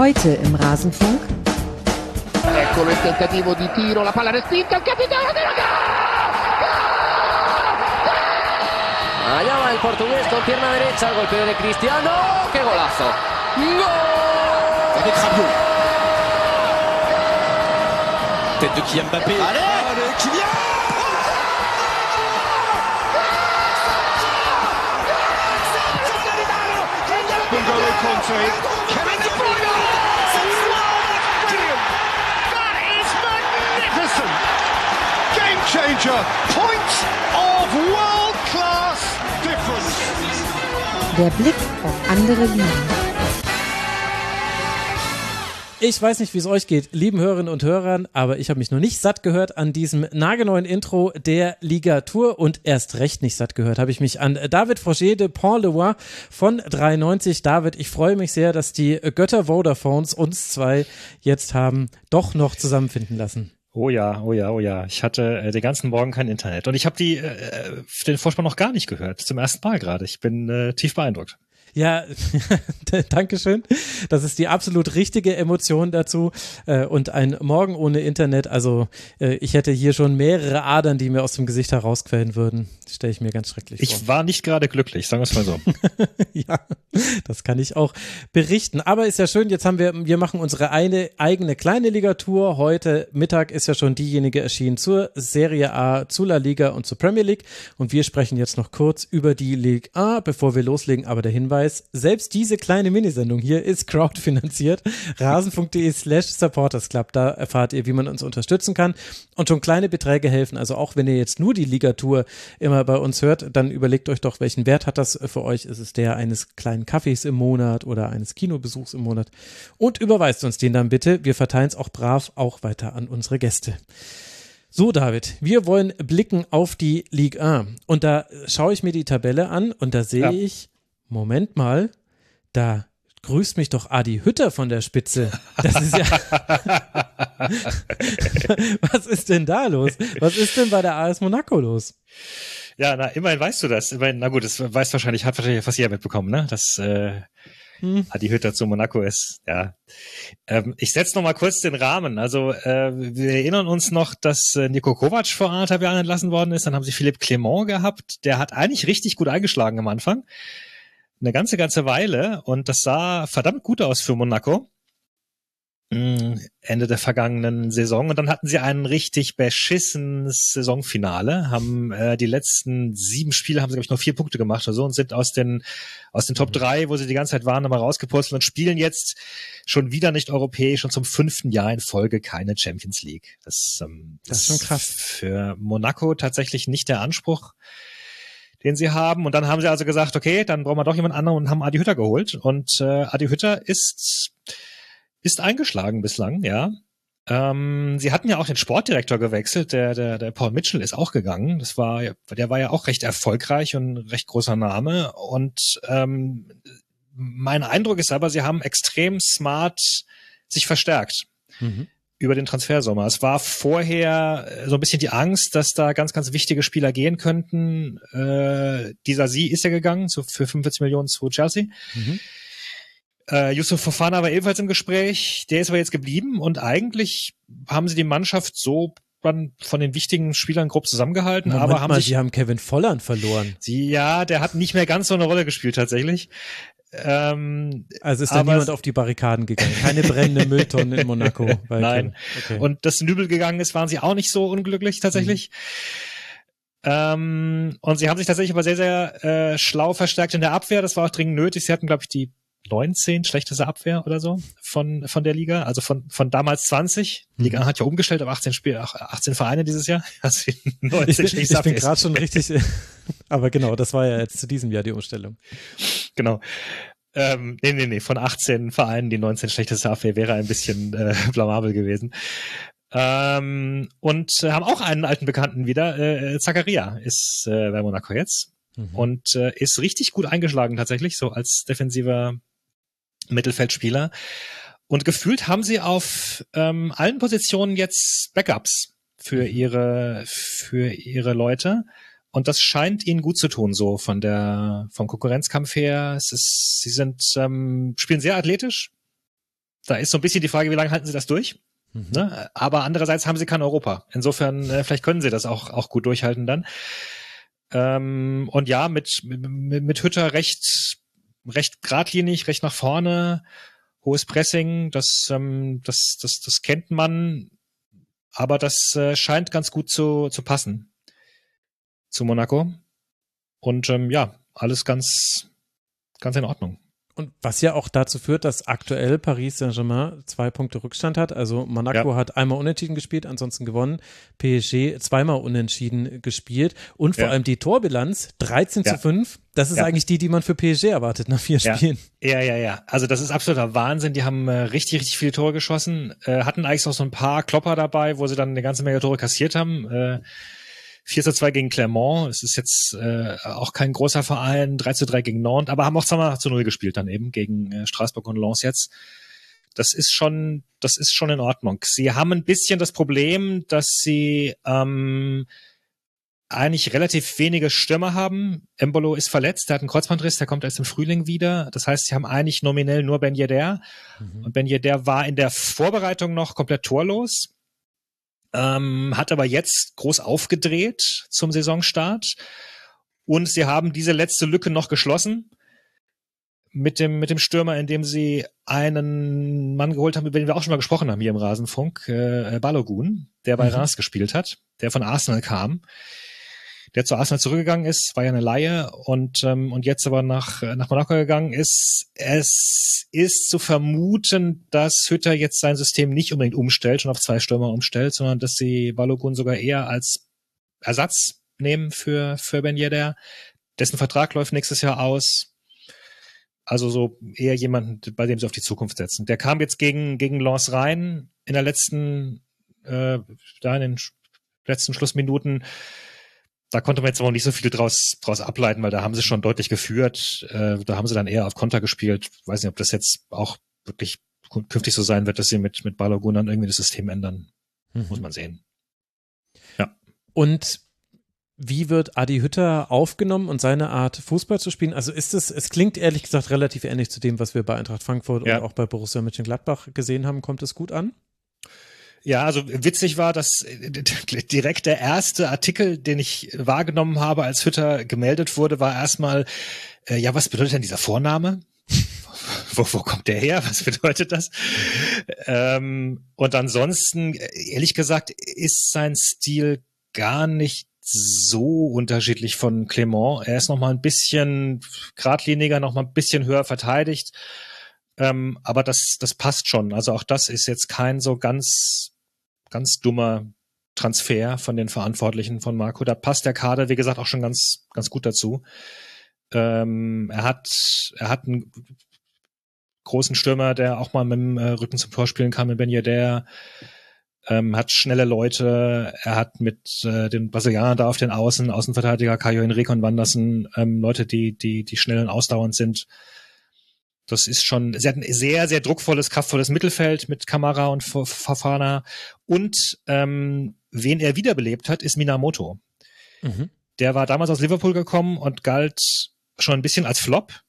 Heute im Rasenfunk. Eccolo il tentativo di tiro, la palla respinta, il capitano della Allá va el portugués con pierna derecha, golpeo de Cristiano, qué golazo. ¡Gol! Avec Rabiot. Tête de Kylian Mbappé. Allez Allez, Kylian! Conte, Der Blick auf andere Ligen. Ich weiß nicht, wie es euch geht, lieben Hörerinnen und Hörern, aber ich habe mich noch nicht satt gehört an diesem nagelneuen Intro der Liga Tour und erst recht nicht satt gehört habe ich mich an David Froger de Pont-Leroy von 93. David, ich freue mich sehr, dass die Götter Vodafones uns zwei jetzt haben doch noch zusammenfinden lassen. Oh ja, oh ja, oh ja. Ich hatte äh, den ganzen Morgen kein Internet und ich habe die äh, den Vorspann noch gar nicht gehört. Zum ersten Mal gerade. Ich bin äh, tief beeindruckt. Ja, Dankeschön. Das ist die absolut richtige Emotion dazu. Äh, Und ein Morgen ohne Internet, also äh, ich hätte hier schon mehrere Adern, die mir aus dem Gesicht herausquellen würden. Stelle ich mir ganz schrecklich vor. Ich war nicht gerade glücklich, sagen wir es mal so. ja, das kann ich auch berichten. Aber ist ja schön, jetzt haben wir, wir machen unsere eine eigene kleine Ligatur. Heute Mittag ist ja schon diejenige erschienen zur Serie A, zu La Liga und zur Premier League. Und wir sprechen jetzt noch kurz über die Ligue A, bevor wir loslegen. Aber der Hinweis, selbst diese kleine Minisendung hier ist crowdfinanziert. Rasen.de slash supportersclub. Da erfahrt ihr, wie man uns unterstützen kann. Und schon kleine Beträge helfen. Also auch wenn ihr jetzt nur die Ligatur immer bei uns hört, dann überlegt euch doch, welchen Wert hat das für euch? Ist es der eines kleinen Kaffees im Monat oder eines Kinobesuchs im Monat? Und überweist uns den dann bitte. Wir verteilen es auch brav auch weiter an unsere Gäste. So, David, wir wollen blicken auf die Ligue 1. Und da schaue ich mir die Tabelle an und da sehe Ja. ich, Moment mal, da grüßt mich doch Adi Hütter von der Spitze. Das ist ja. Was ist denn da los? Was ist denn bei der AS Monaco los? Ja, na, immerhin weißt du das. Immerhin, na gut, das weiß wahrscheinlich, hat wahrscheinlich fast jeder mitbekommen, ne? Dass äh, Hm. Adi Hütter zu Monaco ist. Ja. Ähm, ich setze noch mal kurz den Rahmen. Also äh, wir erinnern uns noch, dass äh, Nico Kovac vor anderthalb Jahren entlassen worden ist. Dann haben sie Philipp Clement gehabt. Der hat eigentlich richtig gut eingeschlagen am Anfang. Eine ganze, ganze Weile. Und das sah verdammt gut aus für Monaco. Mm, Ende der vergangenen Saison. Und dann hatten sie ein richtig beschissenes Saisonfinale, haben äh, die letzten sieben Spiele haben sie, glaube ich, noch vier Punkte gemacht oder so und sind aus den, aus den Top drei, wo sie die ganze Zeit waren, nochmal rausgepurzelt und spielen jetzt schon wieder nicht europäisch und zum fünften Jahr in Folge keine Champions League. Das, ähm, Das ist schon krass. Für Monaco tatsächlich nicht der Anspruch, den sie haben. Und dann haben sie also gesagt, okay, dann brauchen wir doch jemand anderen und haben Adi Hütter geholt. Und äh, Adi Hütter ist, ist eingeschlagen bislang, ja. Ähm, sie hatten ja auch den Sportdirektor gewechselt, der, der, der Paul Mitchell ist auch gegangen. Das war, der war ja auch recht erfolgreich und recht großer Name. Und ähm, mein Eindruck ist aber, sie haben extrem smart sich verstärkt Mhm. Über den Transfersommer. Es war vorher äh, so ein bisschen die Angst, dass da ganz, ganz wichtige Spieler gehen könnten. Äh, dieser Sie ist ja gegangen, so für 45 Millionen zu Chelsea. Mhm. Äh, Yusuf Fofana war ebenfalls im Gespräch. Der ist aber jetzt geblieben und eigentlich haben sie die Mannschaft so dann von den wichtigen Spielern grob zusammengehalten, Moment aber haben mal, sich sie haben Kevin Volland verloren. sie, ja, der hat nicht mehr ganz so eine Rolle gespielt tatsächlich. Ähm, Also ist da niemand auf die Barrikaden gegangen. Keine brennende Mülltonne in Monaco. Nein. Okay. und dass Nübel gegangen ist, waren sie auch nicht so unglücklich tatsächlich. Ähm, und sie haben sich tatsächlich aber sehr, sehr äh, schlau verstärkt in der Abwehr. Das war auch dringend nötig. Sie hatten, glaube ich, die 19 schlechteste Abwehr oder so von, von der Liga, also von, von damals 20. Die Liga hat ja umgestellt auf 18 Spiel, ach, 18 Vereine dieses Jahr. Also die 19 ich bin, ich bin gerade schon richtig, aber genau, das war ja jetzt zu diesem Jahr die Umstellung. Genau. Ähm, nee, nee, nee, von 18 Vereinen die 19 schlechteste Abwehr wäre ein bisschen äh, blamabel gewesen. Ähm, und äh, haben auch einen alten Bekannten wieder. Äh, Zakaria ist äh, bei Monaco jetzt Mhm. und äh, ist richtig gut eingeschlagen tatsächlich, so als defensiver Mittelfeldspieler. Und gefühlt haben sie auf ähm, allen Positionen jetzt Backups für ihre für ihre Leute. Und das scheint ihnen gut zu tun, so von der vom Konkurrenzkampf her. Es ist, sie sind ähm, spielen sehr athletisch. Da ist so ein bisschen die Frage, wie lange halten sie das durch? Mhm. Ne? Aber andererseits haben sie kein Europa. Insofern, äh, vielleicht können sie das auch, auch gut durchhalten dann. Ähm, und ja, mit, mit, mit Hütter recht, recht geradlinig, recht nach vorne, hohes Pressing, das, ähm, das, das, das kennt man, aber das äh, scheint ganz gut zu, zu passen zu Monaco. Und ähm, ja, alles ganz, ganz in Ordnung. Und was ja auch dazu führt, dass aktuell Paris Saint-Germain zwei Punkte Rückstand hat. Also Monaco ja. hat einmal unentschieden gespielt, ansonsten gewonnen. PSG zweimal unentschieden gespielt. Und vor ja. allem die Torbilanz 13 ja. zu 5. Das ist eigentlich die, die man für PSG erwartet nach vier Spielen. Ja, ja, ja. Also das ist absoluter Wahnsinn. Die haben äh, richtig, richtig viele Tore geschossen. Äh, hatten eigentlich auch so ein paar Klopper dabei, wo sie dann eine ganze Menge Tore kassiert haben. Äh, 4 zu 2 gegen Clermont. Es ist jetzt äh, auch kein großer Verein. 3 zu 3 gegen Nantes, aber haben auch zweimal zu 0 gespielt dann eben gegen äh, Straßburg und Lens jetzt. Das ist schon, das ist schon in Ordnung. Sie haben ein bisschen das Problem, dass sie ähm, eigentlich relativ wenige Stürmer haben. Embolo ist verletzt, der hat einen Kreuzbandriss, der kommt erst im Frühling wieder. Das heißt, sie haben eigentlich nominell nur Ben Yedder. Mhm. Und Ben Yedder war in der Vorbereitung noch komplett torlos ähm, hat aber jetzt groß aufgedreht zum Saisonstart. Und sie haben diese letzte Lücke noch geschlossen mit dem, mit dem Stürmer, indem sie einen Mann geholt haben, über den wir auch schon mal gesprochen haben hier im Rasenfunk, äh, Balogun, der bei mhm. Reims gespielt hat, der von Arsenal kam der zu Arsenal zurückgegangen ist, war ja eine Laie und, ähm, und jetzt aber nach, nach Monaco gegangen ist. Es ist zu vermuten, dass Hütter jetzt sein System nicht unbedingt umstellt und auf zwei Stürmer umstellt, sondern dass sie Balogun sogar eher als Ersatz nehmen für, für Ben Yedder. Dessen Vertrag läuft nächstes Jahr aus. Also so eher jemanden, bei dem sie auf die Zukunft setzen. Der kam jetzt gegen, gegen Lens rein in der letzten, äh, da in den letzten Schlussminuten da konnte man jetzt aber auch nicht so viel draus, draus ableiten, weil da haben sie schon deutlich geführt. Äh, da haben sie dann eher auf Konter gespielt. Weiß nicht, ob das jetzt auch wirklich künftig so sein wird, dass sie mit, mit Balogun dann irgendwie das System ändern. Mhm. Muss man sehen. Ja. Und wie wird Adi Hütter aufgenommen und seine Art Fußball zu spielen? Also ist es, es klingt ehrlich gesagt relativ ähnlich zu dem, was wir bei Eintracht Frankfurt ja. und auch bei Borussia Mönchengladbach gesehen haben. Kommt es gut an? Ja, also witzig war, dass äh, direkt der erste Artikel, den ich wahrgenommen habe, als Hütter gemeldet wurde, war erstmal, äh, ja, was bedeutet denn dieser Vorname? wo, wo kommt der her? Was bedeutet das? Ähm, und ansonsten, ehrlich gesagt, ist sein Stil gar nicht so unterschiedlich von Clement. Er ist noch mal ein bisschen geradliniger, noch mal ein bisschen höher verteidigt. Ähm, aber das, das passt schon. Also auch das ist jetzt kein so ganz, ganz dummer Transfer von den Verantwortlichen von Marco. Da passt der Kader, wie gesagt, auch schon ganz, ganz gut dazu. Ähm, er hat, er hat einen großen Stürmer, der auch mal mit dem äh, Rücken zum Tor spielen kann, mit Ben Yedder. Ähm, hat schnelle Leute, er hat mit äh, den Brasilianern da auf den Außen, Außenverteidiger Caio Henrique und Wanderson, ähm, Leute, die, die, die schnell und ausdauernd sind. Das ist schon, sie hat ein sehr, sehr druckvolles, kraftvolles Mittelfeld mit Kamera und Fafana. Und ähm, wen er wiederbelebt hat, ist Minamoto. Mhm. Der war damals aus Liverpool gekommen und galt schon ein bisschen als Flop,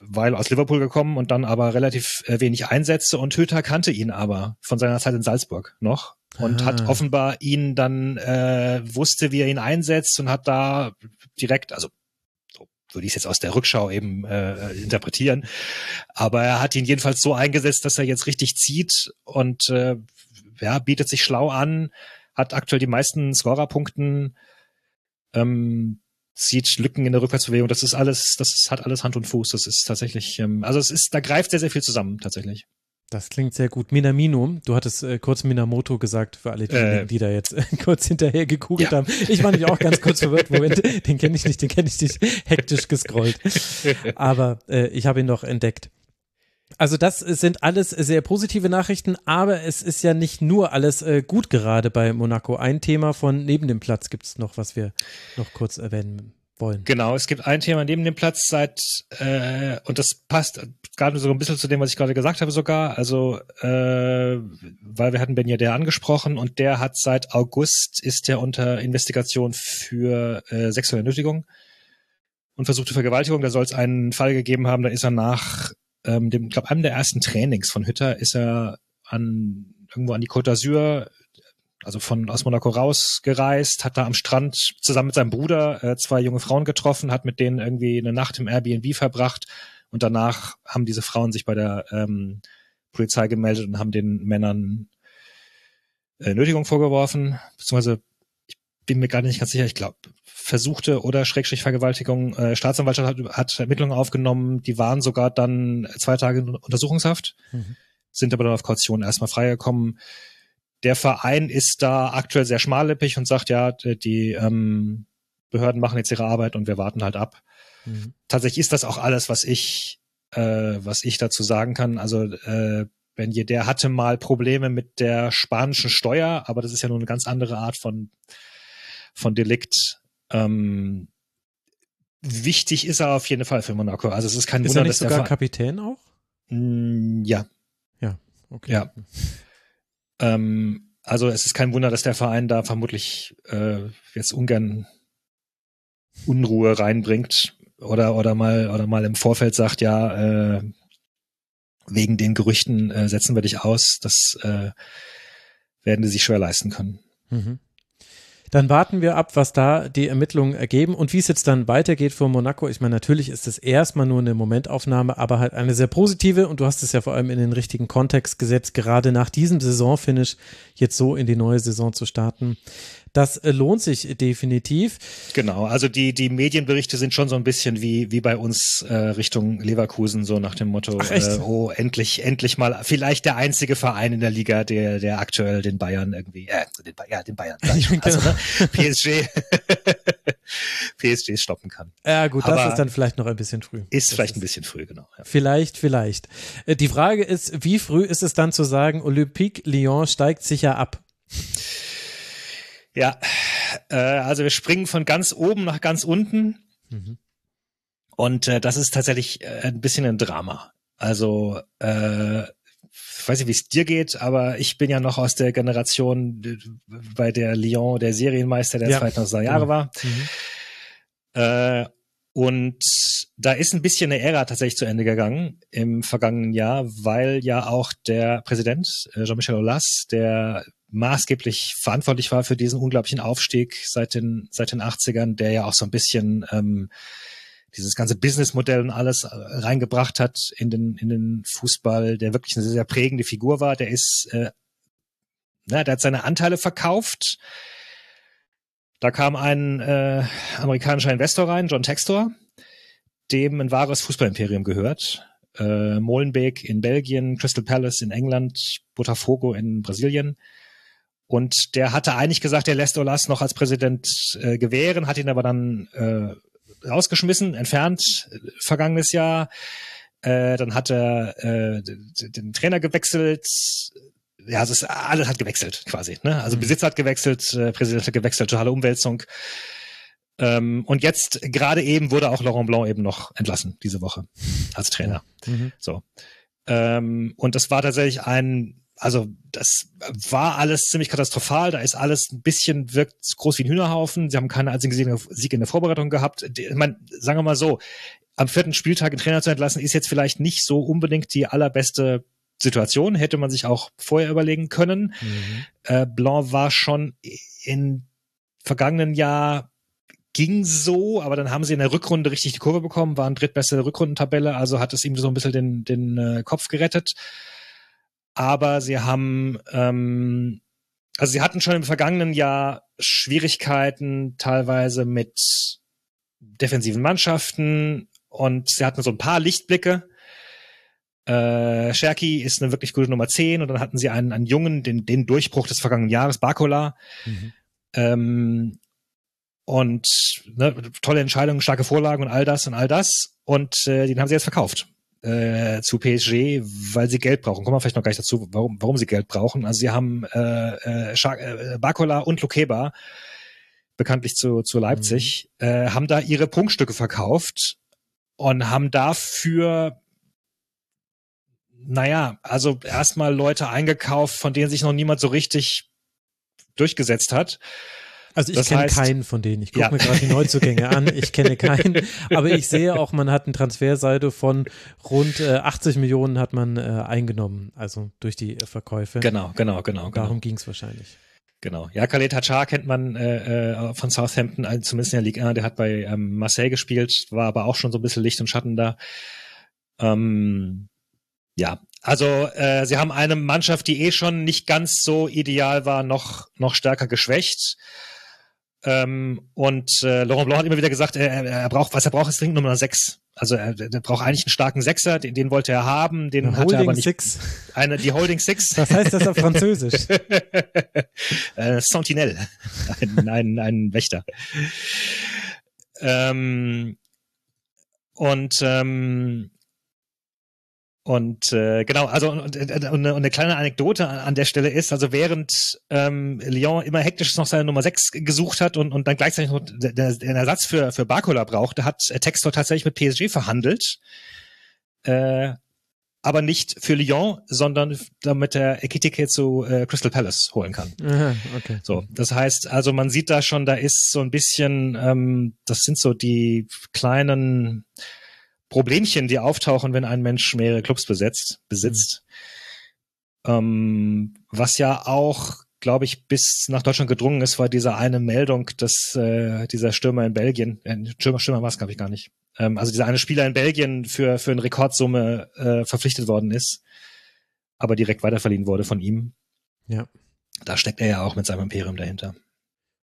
weil aus Liverpool gekommen und dann aber relativ äh, wenig Einsätze. Und Hütter kannte ihn aber von seiner Zeit in Salzburg noch und ah. hat offenbar ihn dann äh, wusste, wie er ihn einsetzt und hat da direkt, also würde ich es jetzt aus der Rückschau eben äh, interpretieren. Aber er hat ihn jedenfalls so eingesetzt, dass er jetzt richtig zieht und äh, ja, bietet sich schlau an, hat aktuell die meisten Scorerpunkten, ähm, zieht Lücken in der Rückwärtsbewegung. Das ist alles, das hat alles Hand und Fuß. Das ist tatsächlich, ähm, also es ist, da greift sehr, sehr viel zusammen tatsächlich. Das klingt sehr gut. Minamino, du hattest äh, kurz Minamoto gesagt, für alle, die, äh, die da jetzt äh, kurz hinterher gegoogelt ja. haben. Ich war nämlich auch ganz kurz verwirrt. Moment, den kenne ich nicht, den kenne ich nicht. Hektisch gescrollt. Aber äh, ich habe ihn noch entdeckt. Also das sind alles sehr positive Nachrichten, aber es ist ja nicht nur alles äh, gut gerade bei Monaco. Ein Thema von neben dem Platz gibt es noch, was wir noch kurz erwähnen wollen. Genau, es gibt ein Thema neben dem Platz seit, äh, und das passt gerade so ein bisschen zu dem, was ich gerade gesagt habe sogar, also äh, weil wir hatten Ben Yedder angesprochen und der hat seit August ist der unter Investigation für äh, sexuelle Nötigung und versuchte Vergewaltigung. Da soll es einen Fall gegeben haben, da ist er nach äh, ähm, dem, glaube einem der ersten Trainings von Hütter ist er an irgendwo an die Côte d'Azur, also von aus Monaco rausgereist, hat da am Strand zusammen mit seinem Bruder äh, zwei junge Frauen getroffen, hat mit denen irgendwie eine Nacht im Airbnb verbracht und danach haben diese Frauen sich bei der ähm, Polizei gemeldet und haben den Männern äh, Nötigung vorgeworfen, beziehungsweise ich bin mir gerade nicht ganz sicher, ich glaube, versuchte oder Schrägstrich Vergewaltigung. Äh, Staatsanwaltschaft hat, hat Ermittlungen aufgenommen, die waren sogar dann zwei Tage in Untersuchungshaft, mhm. sind aber dann auf Kaution erstmal freigekommen. Der Verein ist da aktuell sehr schmallippig und sagt, ja, die ähm, Behörden machen jetzt ihre Arbeit und wir warten halt ab. Mhm. Tatsächlich ist das auch alles, was ich, äh, was ich dazu sagen kann. Also äh, Benje, der hatte mal Probleme mit der spanischen Steuer, aber das ist ja nur eine ganz andere Art von, von Delikt. Ähm, wichtig ist er auf jeden Fall für Monaco. Also es ist kein ist Wunder, er nicht dass sogar der Kapitän auch? Mm, ja. Ja, okay. Ja. Ähm, also es ist kein Wunder, dass der Verein da vermutlich äh, jetzt ungern Unruhe reinbringt oder oder mal oder mal im Vorfeld sagt, ja, äh, wegen den Gerüchten äh, setzen wir dich aus. Das äh, werden die sich schwer leisten können. Mhm. Dann warten wir ab, was da die Ermittlungen ergeben und wie es jetzt dann weitergeht für Monaco. Ich meine, natürlich ist es erstmal nur eine Momentaufnahme, aber halt eine sehr positive und du hast es ja vor allem in den richtigen Kontext gesetzt, gerade nach diesem Saisonfinish jetzt so in die neue Saison zu starten. Das äh, lohnt sich definitiv. Genau, also die, die Medienberichte sind schon so ein bisschen wie, wie bei uns äh, Richtung Leverkusen, so nach dem Motto, Ach, äh, oh, endlich, endlich mal, vielleicht der einzige Verein in der Liga, der, der aktuell den Bayern irgendwie, äh, den, ja, den Bayern, also, ne, PSG, PSG stoppen kann. Ja, gut, Aber das ist dann vielleicht noch ein bisschen früh. Ist das vielleicht ist ein bisschen früh, genau. Ja. Vielleicht, vielleicht. Äh, die Frage ist, wie früh ist es dann zu sagen, Olympique Lyon steigt sicher ab? Ja, äh, also wir springen von ganz oben nach ganz unten. Mhm. Und äh, das ist tatsächlich äh, ein bisschen ein Drama. Also, äh, ich weiß nicht, wie es dir geht, aber ich bin ja noch aus der Generation, bei der Lyon der Serienmeister der ja. 2000er Jahre genau. war. Mhm. Äh, und da ist ein bisschen eine Ära tatsächlich zu Ende gegangen im vergangenen Jahr, weil ja auch der Präsident äh, Jean-Michel Aulas, der maßgeblich verantwortlich war für diesen unglaublichen Aufstieg seit den, seit den 80ern, der ja auch so ein bisschen ähm, dieses ganze Businessmodell und alles äh, reingebracht hat in den, in den Fußball, der wirklich eine sehr, sehr prägende Figur war. Der ist, äh, na, der hat seine Anteile verkauft. Da kam ein äh, amerikanischer Investor rein, John Textor, dem ein wahres Fußballimperium gehört. Äh, Molenbeek in Belgien, Crystal Palace in England, Botafogo in Brasilien. Und der hatte eigentlich gesagt, er lässt Olas noch als Präsident äh, gewähren, hat ihn aber dann äh, rausgeschmissen, entfernt, äh, vergangenes Jahr. Äh, dann hat er äh, den Trainer gewechselt. Ja, es ist, alles hat gewechselt quasi. Ne? Also mhm. Besitzer hat gewechselt, äh, Präsident hat gewechselt, totale Umwälzung. Ähm, und jetzt gerade eben wurde auch Laurent Blanc eben noch entlassen diese Woche als Trainer. Mhm. So. Ähm, und das war tatsächlich ein also das war alles ziemlich katastrophal. Da ist alles ein bisschen wirkt groß wie ein Hühnerhaufen. Sie haben keinen einzigen Sieg in der Vorbereitung gehabt. Ich meine, sagen wir mal so, am vierten Spieltag einen Trainer zu entlassen, ist jetzt vielleicht nicht so unbedingt die allerbeste Situation. Hätte man sich auch vorher überlegen können. Mhm. Äh, Blanc war schon in vergangenen Jahr ging so, aber dann haben sie in der Rückrunde richtig die Kurve bekommen, waren drittbeste Rückrundentabelle, also hat es ihm so ein bisschen den, den äh, Kopf gerettet aber sie haben, ähm, also sie hatten schon im vergangenen Jahr Schwierigkeiten teilweise mit defensiven Mannschaften und sie hatten so ein paar Lichtblicke. Äh, Sherky ist eine wirklich gute Nummer 10 und dann hatten sie einen, einen Jungen, den, den Durchbruch des vergangenen Jahres, Bakola. Mhm. Ähm, und ne, tolle Entscheidungen, starke Vorlagen und all das und all das. Und äh, den haben sie jetzt verkauft äh, zu PSG, weil sie Geld brauchen. Kommen wir vielleicht noch gleich dazu, warum, warum sie Geld brauchen. Also sie haben äh, äh, äh Bakola und Lukeba, bekanntlich zu, zu Leipzig, mhm. äh, haben da ihre Prunkstücke verkauft und haben dafür naja, also erstmal Leute eingekauft, von denen sich noch niemand so richtig durchgesetzt hat. Also ich Das kenne heißt- keinen von denen. Ich gucke Ja. mir gerade die Neuzugänge an. Ich kenne keinen. Aber ich sehe auch, man hat eine Transferseite von rund äh, 80 Millionen hat man äh, eingenommen. Also durch die äh, Verkäufe. Genau, genau, genau, genau. Darum ging es wahrscheinlich. Genau. Ja, Khaled Hachar kennt man äh, äh, von Southampton, also zumindest in der Ligue 1. Der hat bei ähm, Marseille gespielt, war aber auch schon so ein bisschen Licht und Schatten da. Ähm, ja, also äh, sie haben eine Mannschaft, die eh schon nicht ganz so ideal war, noch noch stärker geschwächt. Ähm, und äh, Laurent Blanc hat immer wieder gesagt, er, er, braucht, was er braucht, ist dringend Nummer 6. Also er, er braucht eigentlich einen starken Sechser, den, den wollte er haben, den Eine hat er aber Holding nicht. Six. Eine, die Holding Six. Was heißt das auf Französisch? äh, Sentinelle. Ein, ein, ein Wächter. Ähm, und ähm, und äh, genau, also und, und, und, eine, und eine kleine Anekdote an, an der Stelle ist, also während ähm, Lyon immer hektisch noch seine Nummer 6 gesucht hat und, und dann gleichzeitig noch der, den Ersatz für, für Barcola brauchte, hat äh, Textor tatsächlich mit PSG verhandelt. Äh, aber nicht für Lyon, sondern damit er Ekitike zu äh, Crystal Palace holen kann. Aha, okay. So, das heißt, also man sieht da schon, da ist so ein bisschen, ähm, das sind so die kleinen Problemchen, die auftauchen, wenn ein Mensch mehrere Clubs besetzt, besitzt. Ähm, was ja auch, glaube ich, bis nach Deutschland gedrungen ist, war diese eine Meldung, dass äh, dieser Stürmer in Belgien, äh, Stürmer, Stürmer war es, glaube ich, gar nicht. Ähm, also dieser eine Spieler in Belgien für, für eine Rekordsumme äh, verpflichtet worden ist, aber direkt weiterverliehen wurde von ihm. Ja. Da steckt er ja auch mit seinem Imperium dahinter.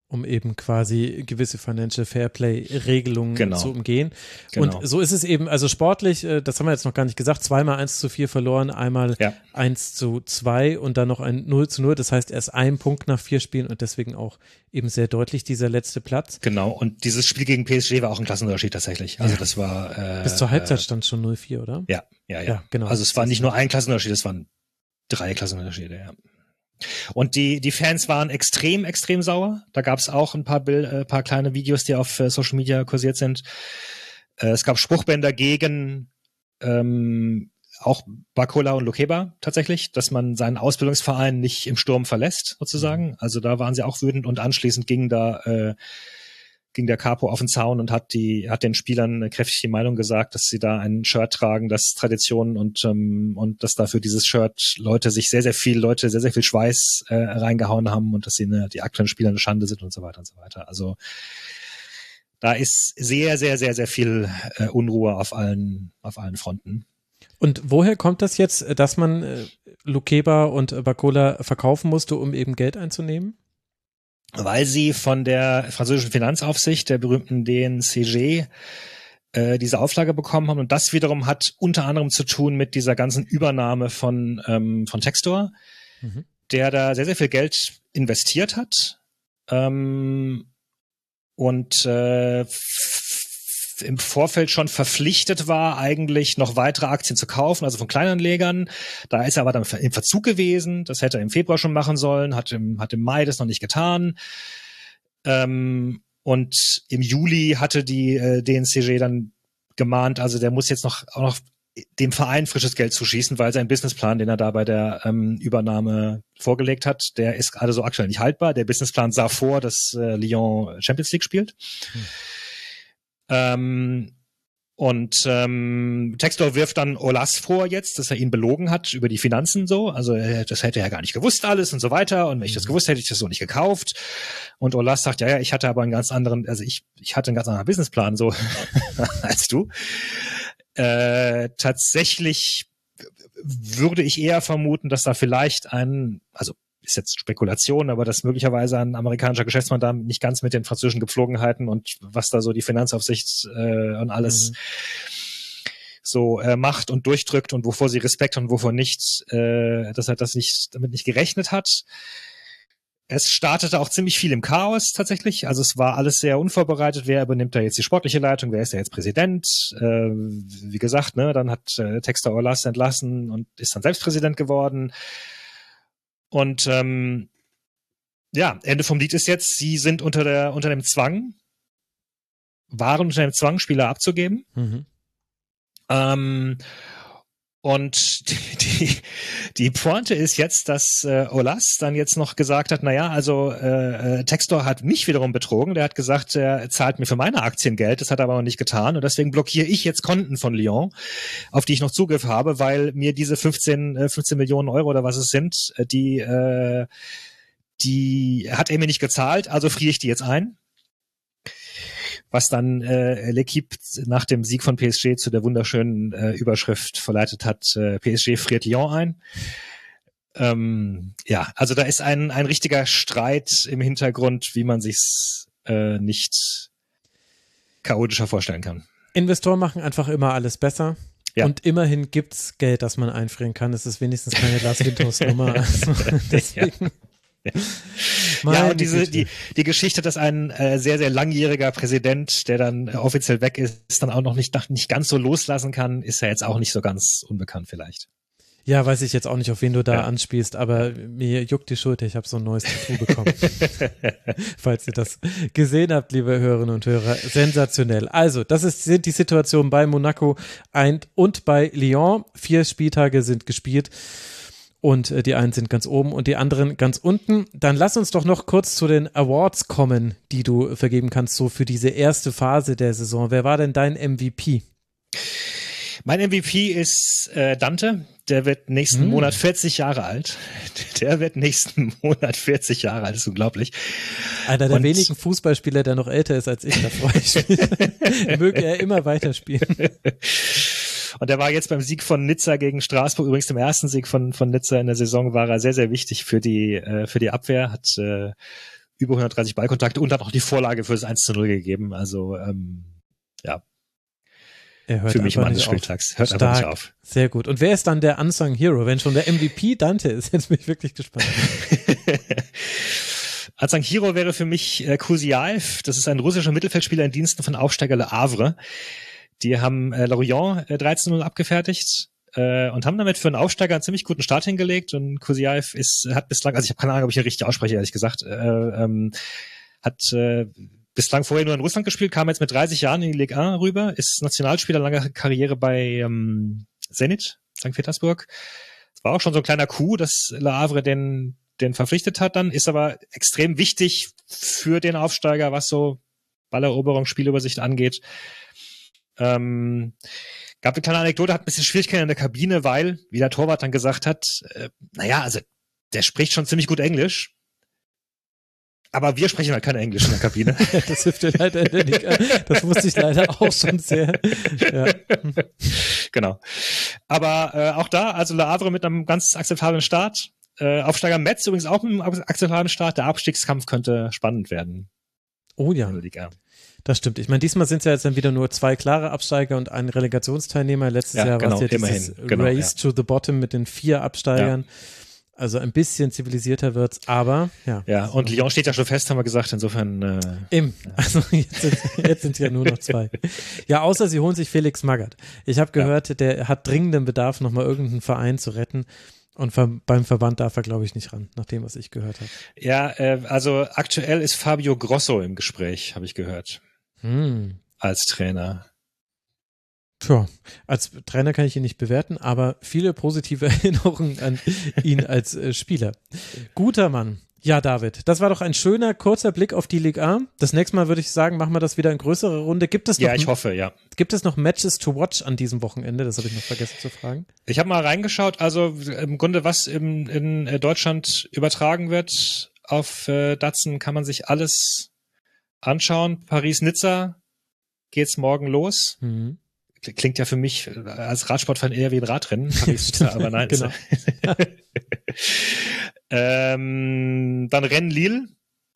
Um eben quasi gewisse Financial Fairplay-Regelungen Genau. zu umgehen. Genau. Und so ist es eben, also sportlich, äh, das haben wir jetzt noch gar nicht gesagt, zweimal 1 zu 4 verloren, einmal Ja. 1 zu 2 und dann noch ein 0 zu 0. Das heißt, erst ein Punkt nach vier Spielen und deswegen auch eben sehr deutlich dieser letzte Platz. Genau, und dieses Spiel gegen PSG war auch ein Klassenunterschied tatsächlich. Also das war äh, Bis zur Halbzeit stand schon 0-4, oder? Ja, ja, ja. Ja, genau. Also es war nicht nur ein Klassenunterschied, es waren drei Klassenunterschiede, ja. Und die, die Fans waren extrem, extrem sauer. Da gab es auch ein paar, Bild, äh, paar kleine Videos, die auf äh, Social Media kursiert sind. Äh, es gab Spruchbänder gegen ähm, auch Bakola und Lokeba tatsächlich, dass man seinen Ausbildungsverein nicht im Sturm verlässt, sozusagen. Also da waren sie auch wütend und anschließend ging da äh, ging der Capo auf den Zaun und hat die hat den Spielern eine kräftige Meinung gesagt, dass sie da ein Shirt tragen, das Tradition und ähm, und dass dafür dieses Shirt Leute sich sehr sehr viel Leute sehr sehr viel Schweiß äh, reingehauen haben und dass sie eine, die aktuellen Spieler eine Schande sind und so weiter und so weiter. Also da ist sehr sehr sehr sehr viel äh, Unruhe auf allen auf allen Fronten. Und woher kommt das jetzt, dass man äh, Lukeba und Bacola verkaufen musste, um eben Geld einzunehmen? Weil sie von der französischen Finanzaufsicht, der berühmten DNCG, äh, diese Auflage bekommen haben. Und das wiederum hat unter anderem zu tun mit dieser ganzen Übernahme von, ähm, von Textor, Mhm. der da sehr, sehr viel Geld investiert hat. Ähm, und äh, im Vorfeld schon verpflichtet war, eigentlich noch weitere Aktien zu kaufen, also von Kleinanlegern. Da ist er aber dann im Verzug gewesen. Das hätte er im Februar schon machen sollen, hat im, hat im Mai das noch nicht getan. Ähm, und im Juli hatte die äh, DNCG dann gemahnt, also der muss jetzt noch auch noch dem Verein frisches Geld zuschießen, weil sein Businessplan, den er da bei der ähm, Übernahme vorgelegt hat, der ist gerade so aktuell nicht haltbar. Der Businessplan sah vor, dass äh, Lyon Champions League spielt. Ähm, und ähm, Textor wirft dann Olas vor jetzt, dass er ihn belogen hat über die Finanzen so. Also äh, das hätte er gar nicht gewusst alles und so weiter. Und wenn ich das gewusst hätte, ich das so nicht gekauft. Und Olas sagt, ja, ja, ich hatte aber einen ganz anderen, also ich, ich hatte einen ganz anderen Businessplan so als du. Äh, tatsächlich würde ich eher vermuten, dass da vielleicht ein, also ist jetzt Spekulation, aber dass möglicherweise ein amerikanischer Geschäftsmann da nicht ganz mit den französischen Gepflogenheiten und was da so die Finanzaufsicht äh, und alles Mhm. so äh, macht und durchdrückt und wovor sie Respekt und wovor nicht, äh, dass er das nicht damit nicht gerechnet hat. Es startete auch ziemlich viel im Chaos tatsächlich. Also es war alles sehr unvorbereitet. Wer übernimmt da jetzt die sportliche Leitung? Wer ist da jetzt Präsident? Äh, wie gesagt, ne, dann hat äh, Texter Orlas entlassen und ist dann selbst Präsident geworden. Und ähm, ja, Ende vom Lied ist jetzt, sie sind unter der unter dem Zwang, waren unter dem Zwang, Spieler abzugeben. Mhm. Ähm, und die, die, Pointe ist jetzt, dass äh, Olas dann jetzt noch gesagt hat, naja, also äh, äh, Textor hat mich wiederum betrogen. Der hat gesagt, er zahlt mir für meine Aktien Geld, das hat er aber noch nicht getan. Und deswegen blockiere ich jetzt Konten von Lyon, auf die ich noch Zugriff habe, weil mir diese 15, äh, 15 Millionen Euro oder was es sind, äh, die, äh, die hat er mir nicht gezahlt, also friere ich die jetzt ein was dann äh, L'Equipe nach dem Sieg von PSG zu der wunderschönen äh, Überschrift verleitet hat, äh, PSG friert Lyon ein. Ähm, ja, also da ist ein, ein richtiger Streit im Hintergrund, wie man sich's äh, nicht chaotischer vorstellen kann. Investoren machen einfach immer alles besser. Ja. Und immerhin gibt's Geld, das man einfrieren kann. Es ist wenigstens keine Lars Winters Nummer. Also deswegen. Ja, Meine und diese, die, die Geschichte, dass ein äh, sehr, sehr langjähriger Präsident, der dann äh, offiziell weg ist, dann auch noch nicht, nicht ganz so loslassen kann, ist ja jetzt auch nicht so ganz unbekannt vielleicht. Ja, weiß ich jetzt auch nicht, auf wen du da Ja. anspielst, aber mir juckt die Schulter. Ich habe so ein neues Tattoo bekommen. Falls ihr das gesehen habt, liebe Hörerinnen und Hörer, sensationell. Also, das ist, sind die Situationen bei Monaco ein, und bei Lyon. Vier Spieltage sind gespielt und äh, die einen sind ganz oben und die anderen ganz unten. Dann lass uns doch noch kurz zu den Awards kommen, die du vergeben kannst, so für diese erste Phase der Saison. Wer war denn dein MVP? Mein MVP ist äh, Dante. Der wird nächsten Hm. Monat 40 Jahre alt. Der wird nächsten Monat 40 Jahre alt. Das ist unglaublich. Einer der Und- wenigen Fußballspieler, der noch älter ist als ich, da freue ich mich. Möge er immer weiterspielen. Und er war jetzt beim Sieg von Nizza gegen Straßburg, übrigens dem ersten Sieg von, von Nizza in der Saison, war er sehr, sehr wichtig für die, äh, für die Abwehr, hat äh, über 130 Ballkontakte und hat auch die Vorlage für das 1 zu 0 gegeben. Also ähm, ja, Er hört für mich Mann des auf. Spieltags. Hört einfach nicht Stark. auf. Sehr gut. Und wer ist dann der Unsung Hero? Wenn schon der MVP Dante ist, jetzt bin ich wirklich gespannt. Azang Hiro wäre für mich äh, Kusiaev. Das ist ein russischer Mittelfeldspieler in Diensten von Aufsteiger Le Havre. Die haben äh, Lorient äh, 13-0 abgefertigt äh, und haben damit für einen Aufsteiger einen ziemlich guten Start hingelegt. Und Kusiaev ist, hat bislang, also ich habe keine Ahnung, ob ich ihn richtig ausspreche, ehrlich gesagt, äh, ähm, hat äh, bislang vorher nur in Russland gespielt, kam jetzt mit 30 Jahren in die Ligue 1 rüber, ist Nationalspieler, lange Karriere bei ähm, Zenit, St. Petersburg. Es war auch schon so ein kleiner Coup, dass Le Havre den, den verpflichtet hat dann, ist aber extrem wichtig für den Aufsteiger, was so Balleroberung, Spielübersicht angeht. Ähm, gab eine kleine Anekdote, hat ein bisschen Schwierigkeiten in der Kabine, weil, wie der Torwart dann gesagt hat, äh, naja, also der spricht schon ziemlich gut Englisch. Aber wir sprechen halt kein Englisch in der Kabine. Das hilft dir leider Liga. Das wusste ich leider auch schon sehr. Ja. genau. Aber äh, auch da, also Le Havre mit einem ganz akzeptablen Start. Äh, Aufsteiger Metz übrigens auch mit einem akzeptablen Start. Der Abstiegskampf könnte spannend werden Oh ja. Das stimmt. Ich meine, diesmal sind es ja jetzt dann wieder nur zwei klare Absteiger und ein Relegationsteilnehmer. Letztes Ja, Jahr war es genau, ja dieses. Genau, Race to the Bottom mit den vier Absteigern. Also ein bisschen zivilisierter wird's, aber ja. Ja, und Lyon steht ja schon fest, haben wir gesagt. Insofern äh, Im. Also jetzt sind, jetzt sind ja nur noch zwei. Ja, außer sie holen sich Felix Magath. Ich habe gehört, der hat dringenden Bedarf, nochmal irgendeinen Verein zu retten. Und beim Verband darf er, glaube ich, nicht ran, nach dem, was ich gehört habe. Ja, äh, also aktuell ist Fabio Grosso im Gespräch, habe ich gehört, Hm. als Trainer. Tja, als Trainer kann ich ihn nicht bewerten, aber viele positive Erinnerungen an ihn als äh, Spieler. Guter Mann. Ja, David, das war doch ein schöner, kurzer Blick auf die Liga A. Das nächste Mal würde ich sagen, machen wir das wieder in größere Runde. Gibt es noch, Ja, ich hoffe, ja. gibt es noch Matches to watch an diesem Wochenende? Das habe ich noch vergessen zu fragen. Ich habe mal reingeschaut, also im Grunde, was im, in äh, Deutschland übertragen wird auf äh, Datsen, kann man sich alles anschauen. Paris-Nizza geht's morgen los. Mhm. Klingt ja für mich äh, als Radsportfan eher wie ein Radrennen, Paris-Nizza, aber nein. Genau. ähm, dann Rennen Lille,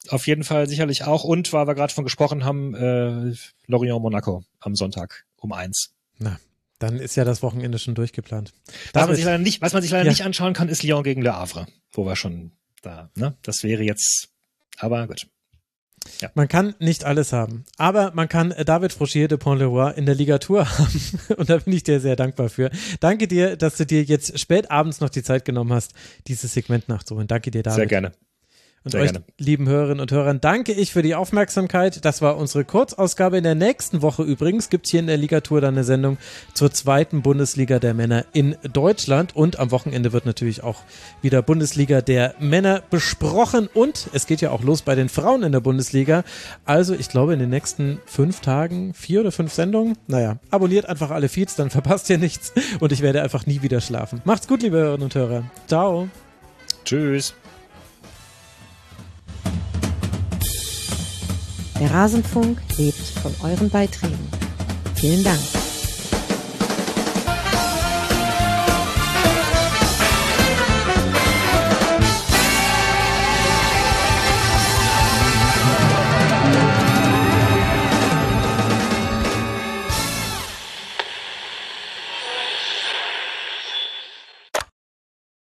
auf jeden Fall sicherlich auch. Und, weil wir gerade von gesprochen haben, äh, Lorient-Monaco am Sonntag um eins. Na, dann ist ja das Wochenende schon durchgeplant. Was man sich leider nicht, was man sich leider Ja. nicht anschauen kann, ist Lyon gegen Le Havre, wo wir schon da, ne? Das wäre jetzt, aber gut. Man kann nicht alles haben, aber man kann äh, David Frogier de Pont-le-Roi in der Ligatur haben und da bin ich dir sehr dankbar für. Danke dir, dass du dir jetzt spät abends noch die Zeit genommen hast, dieses Segment nachzuholen. Danke dir, David. Sehr gerne. Und Sehr euch, gerne. lieben Hörerinnen und Hörern, danke ich für die Aufmerksamkeit. Das war unsere Kurzausgabe. In der nächsten Woche übrigens gibt es hier in der Ligatur dann eine Sendung zur zweiten Bundesliga der Männer in Deutschland. Und am Wochenende wird natürlich auch wieder Bundesliga der Männer besprochen. Und es geht ja auch los bei den Frauen in der Bundesliga. Also ich glaube in den nächsten fünf Tagen, vier oder fünf Sendungen. Naja, abonniert einfach alle Feeds, dann verpasst ihr nichts. Und ich werde einfach nie wieder schlafen. Macht's gut, liebe Hörerinnen und Hörer. Ciao. Tschüss. Der Rasenfunk lebt von euren Beiträgen. Vielen Dank.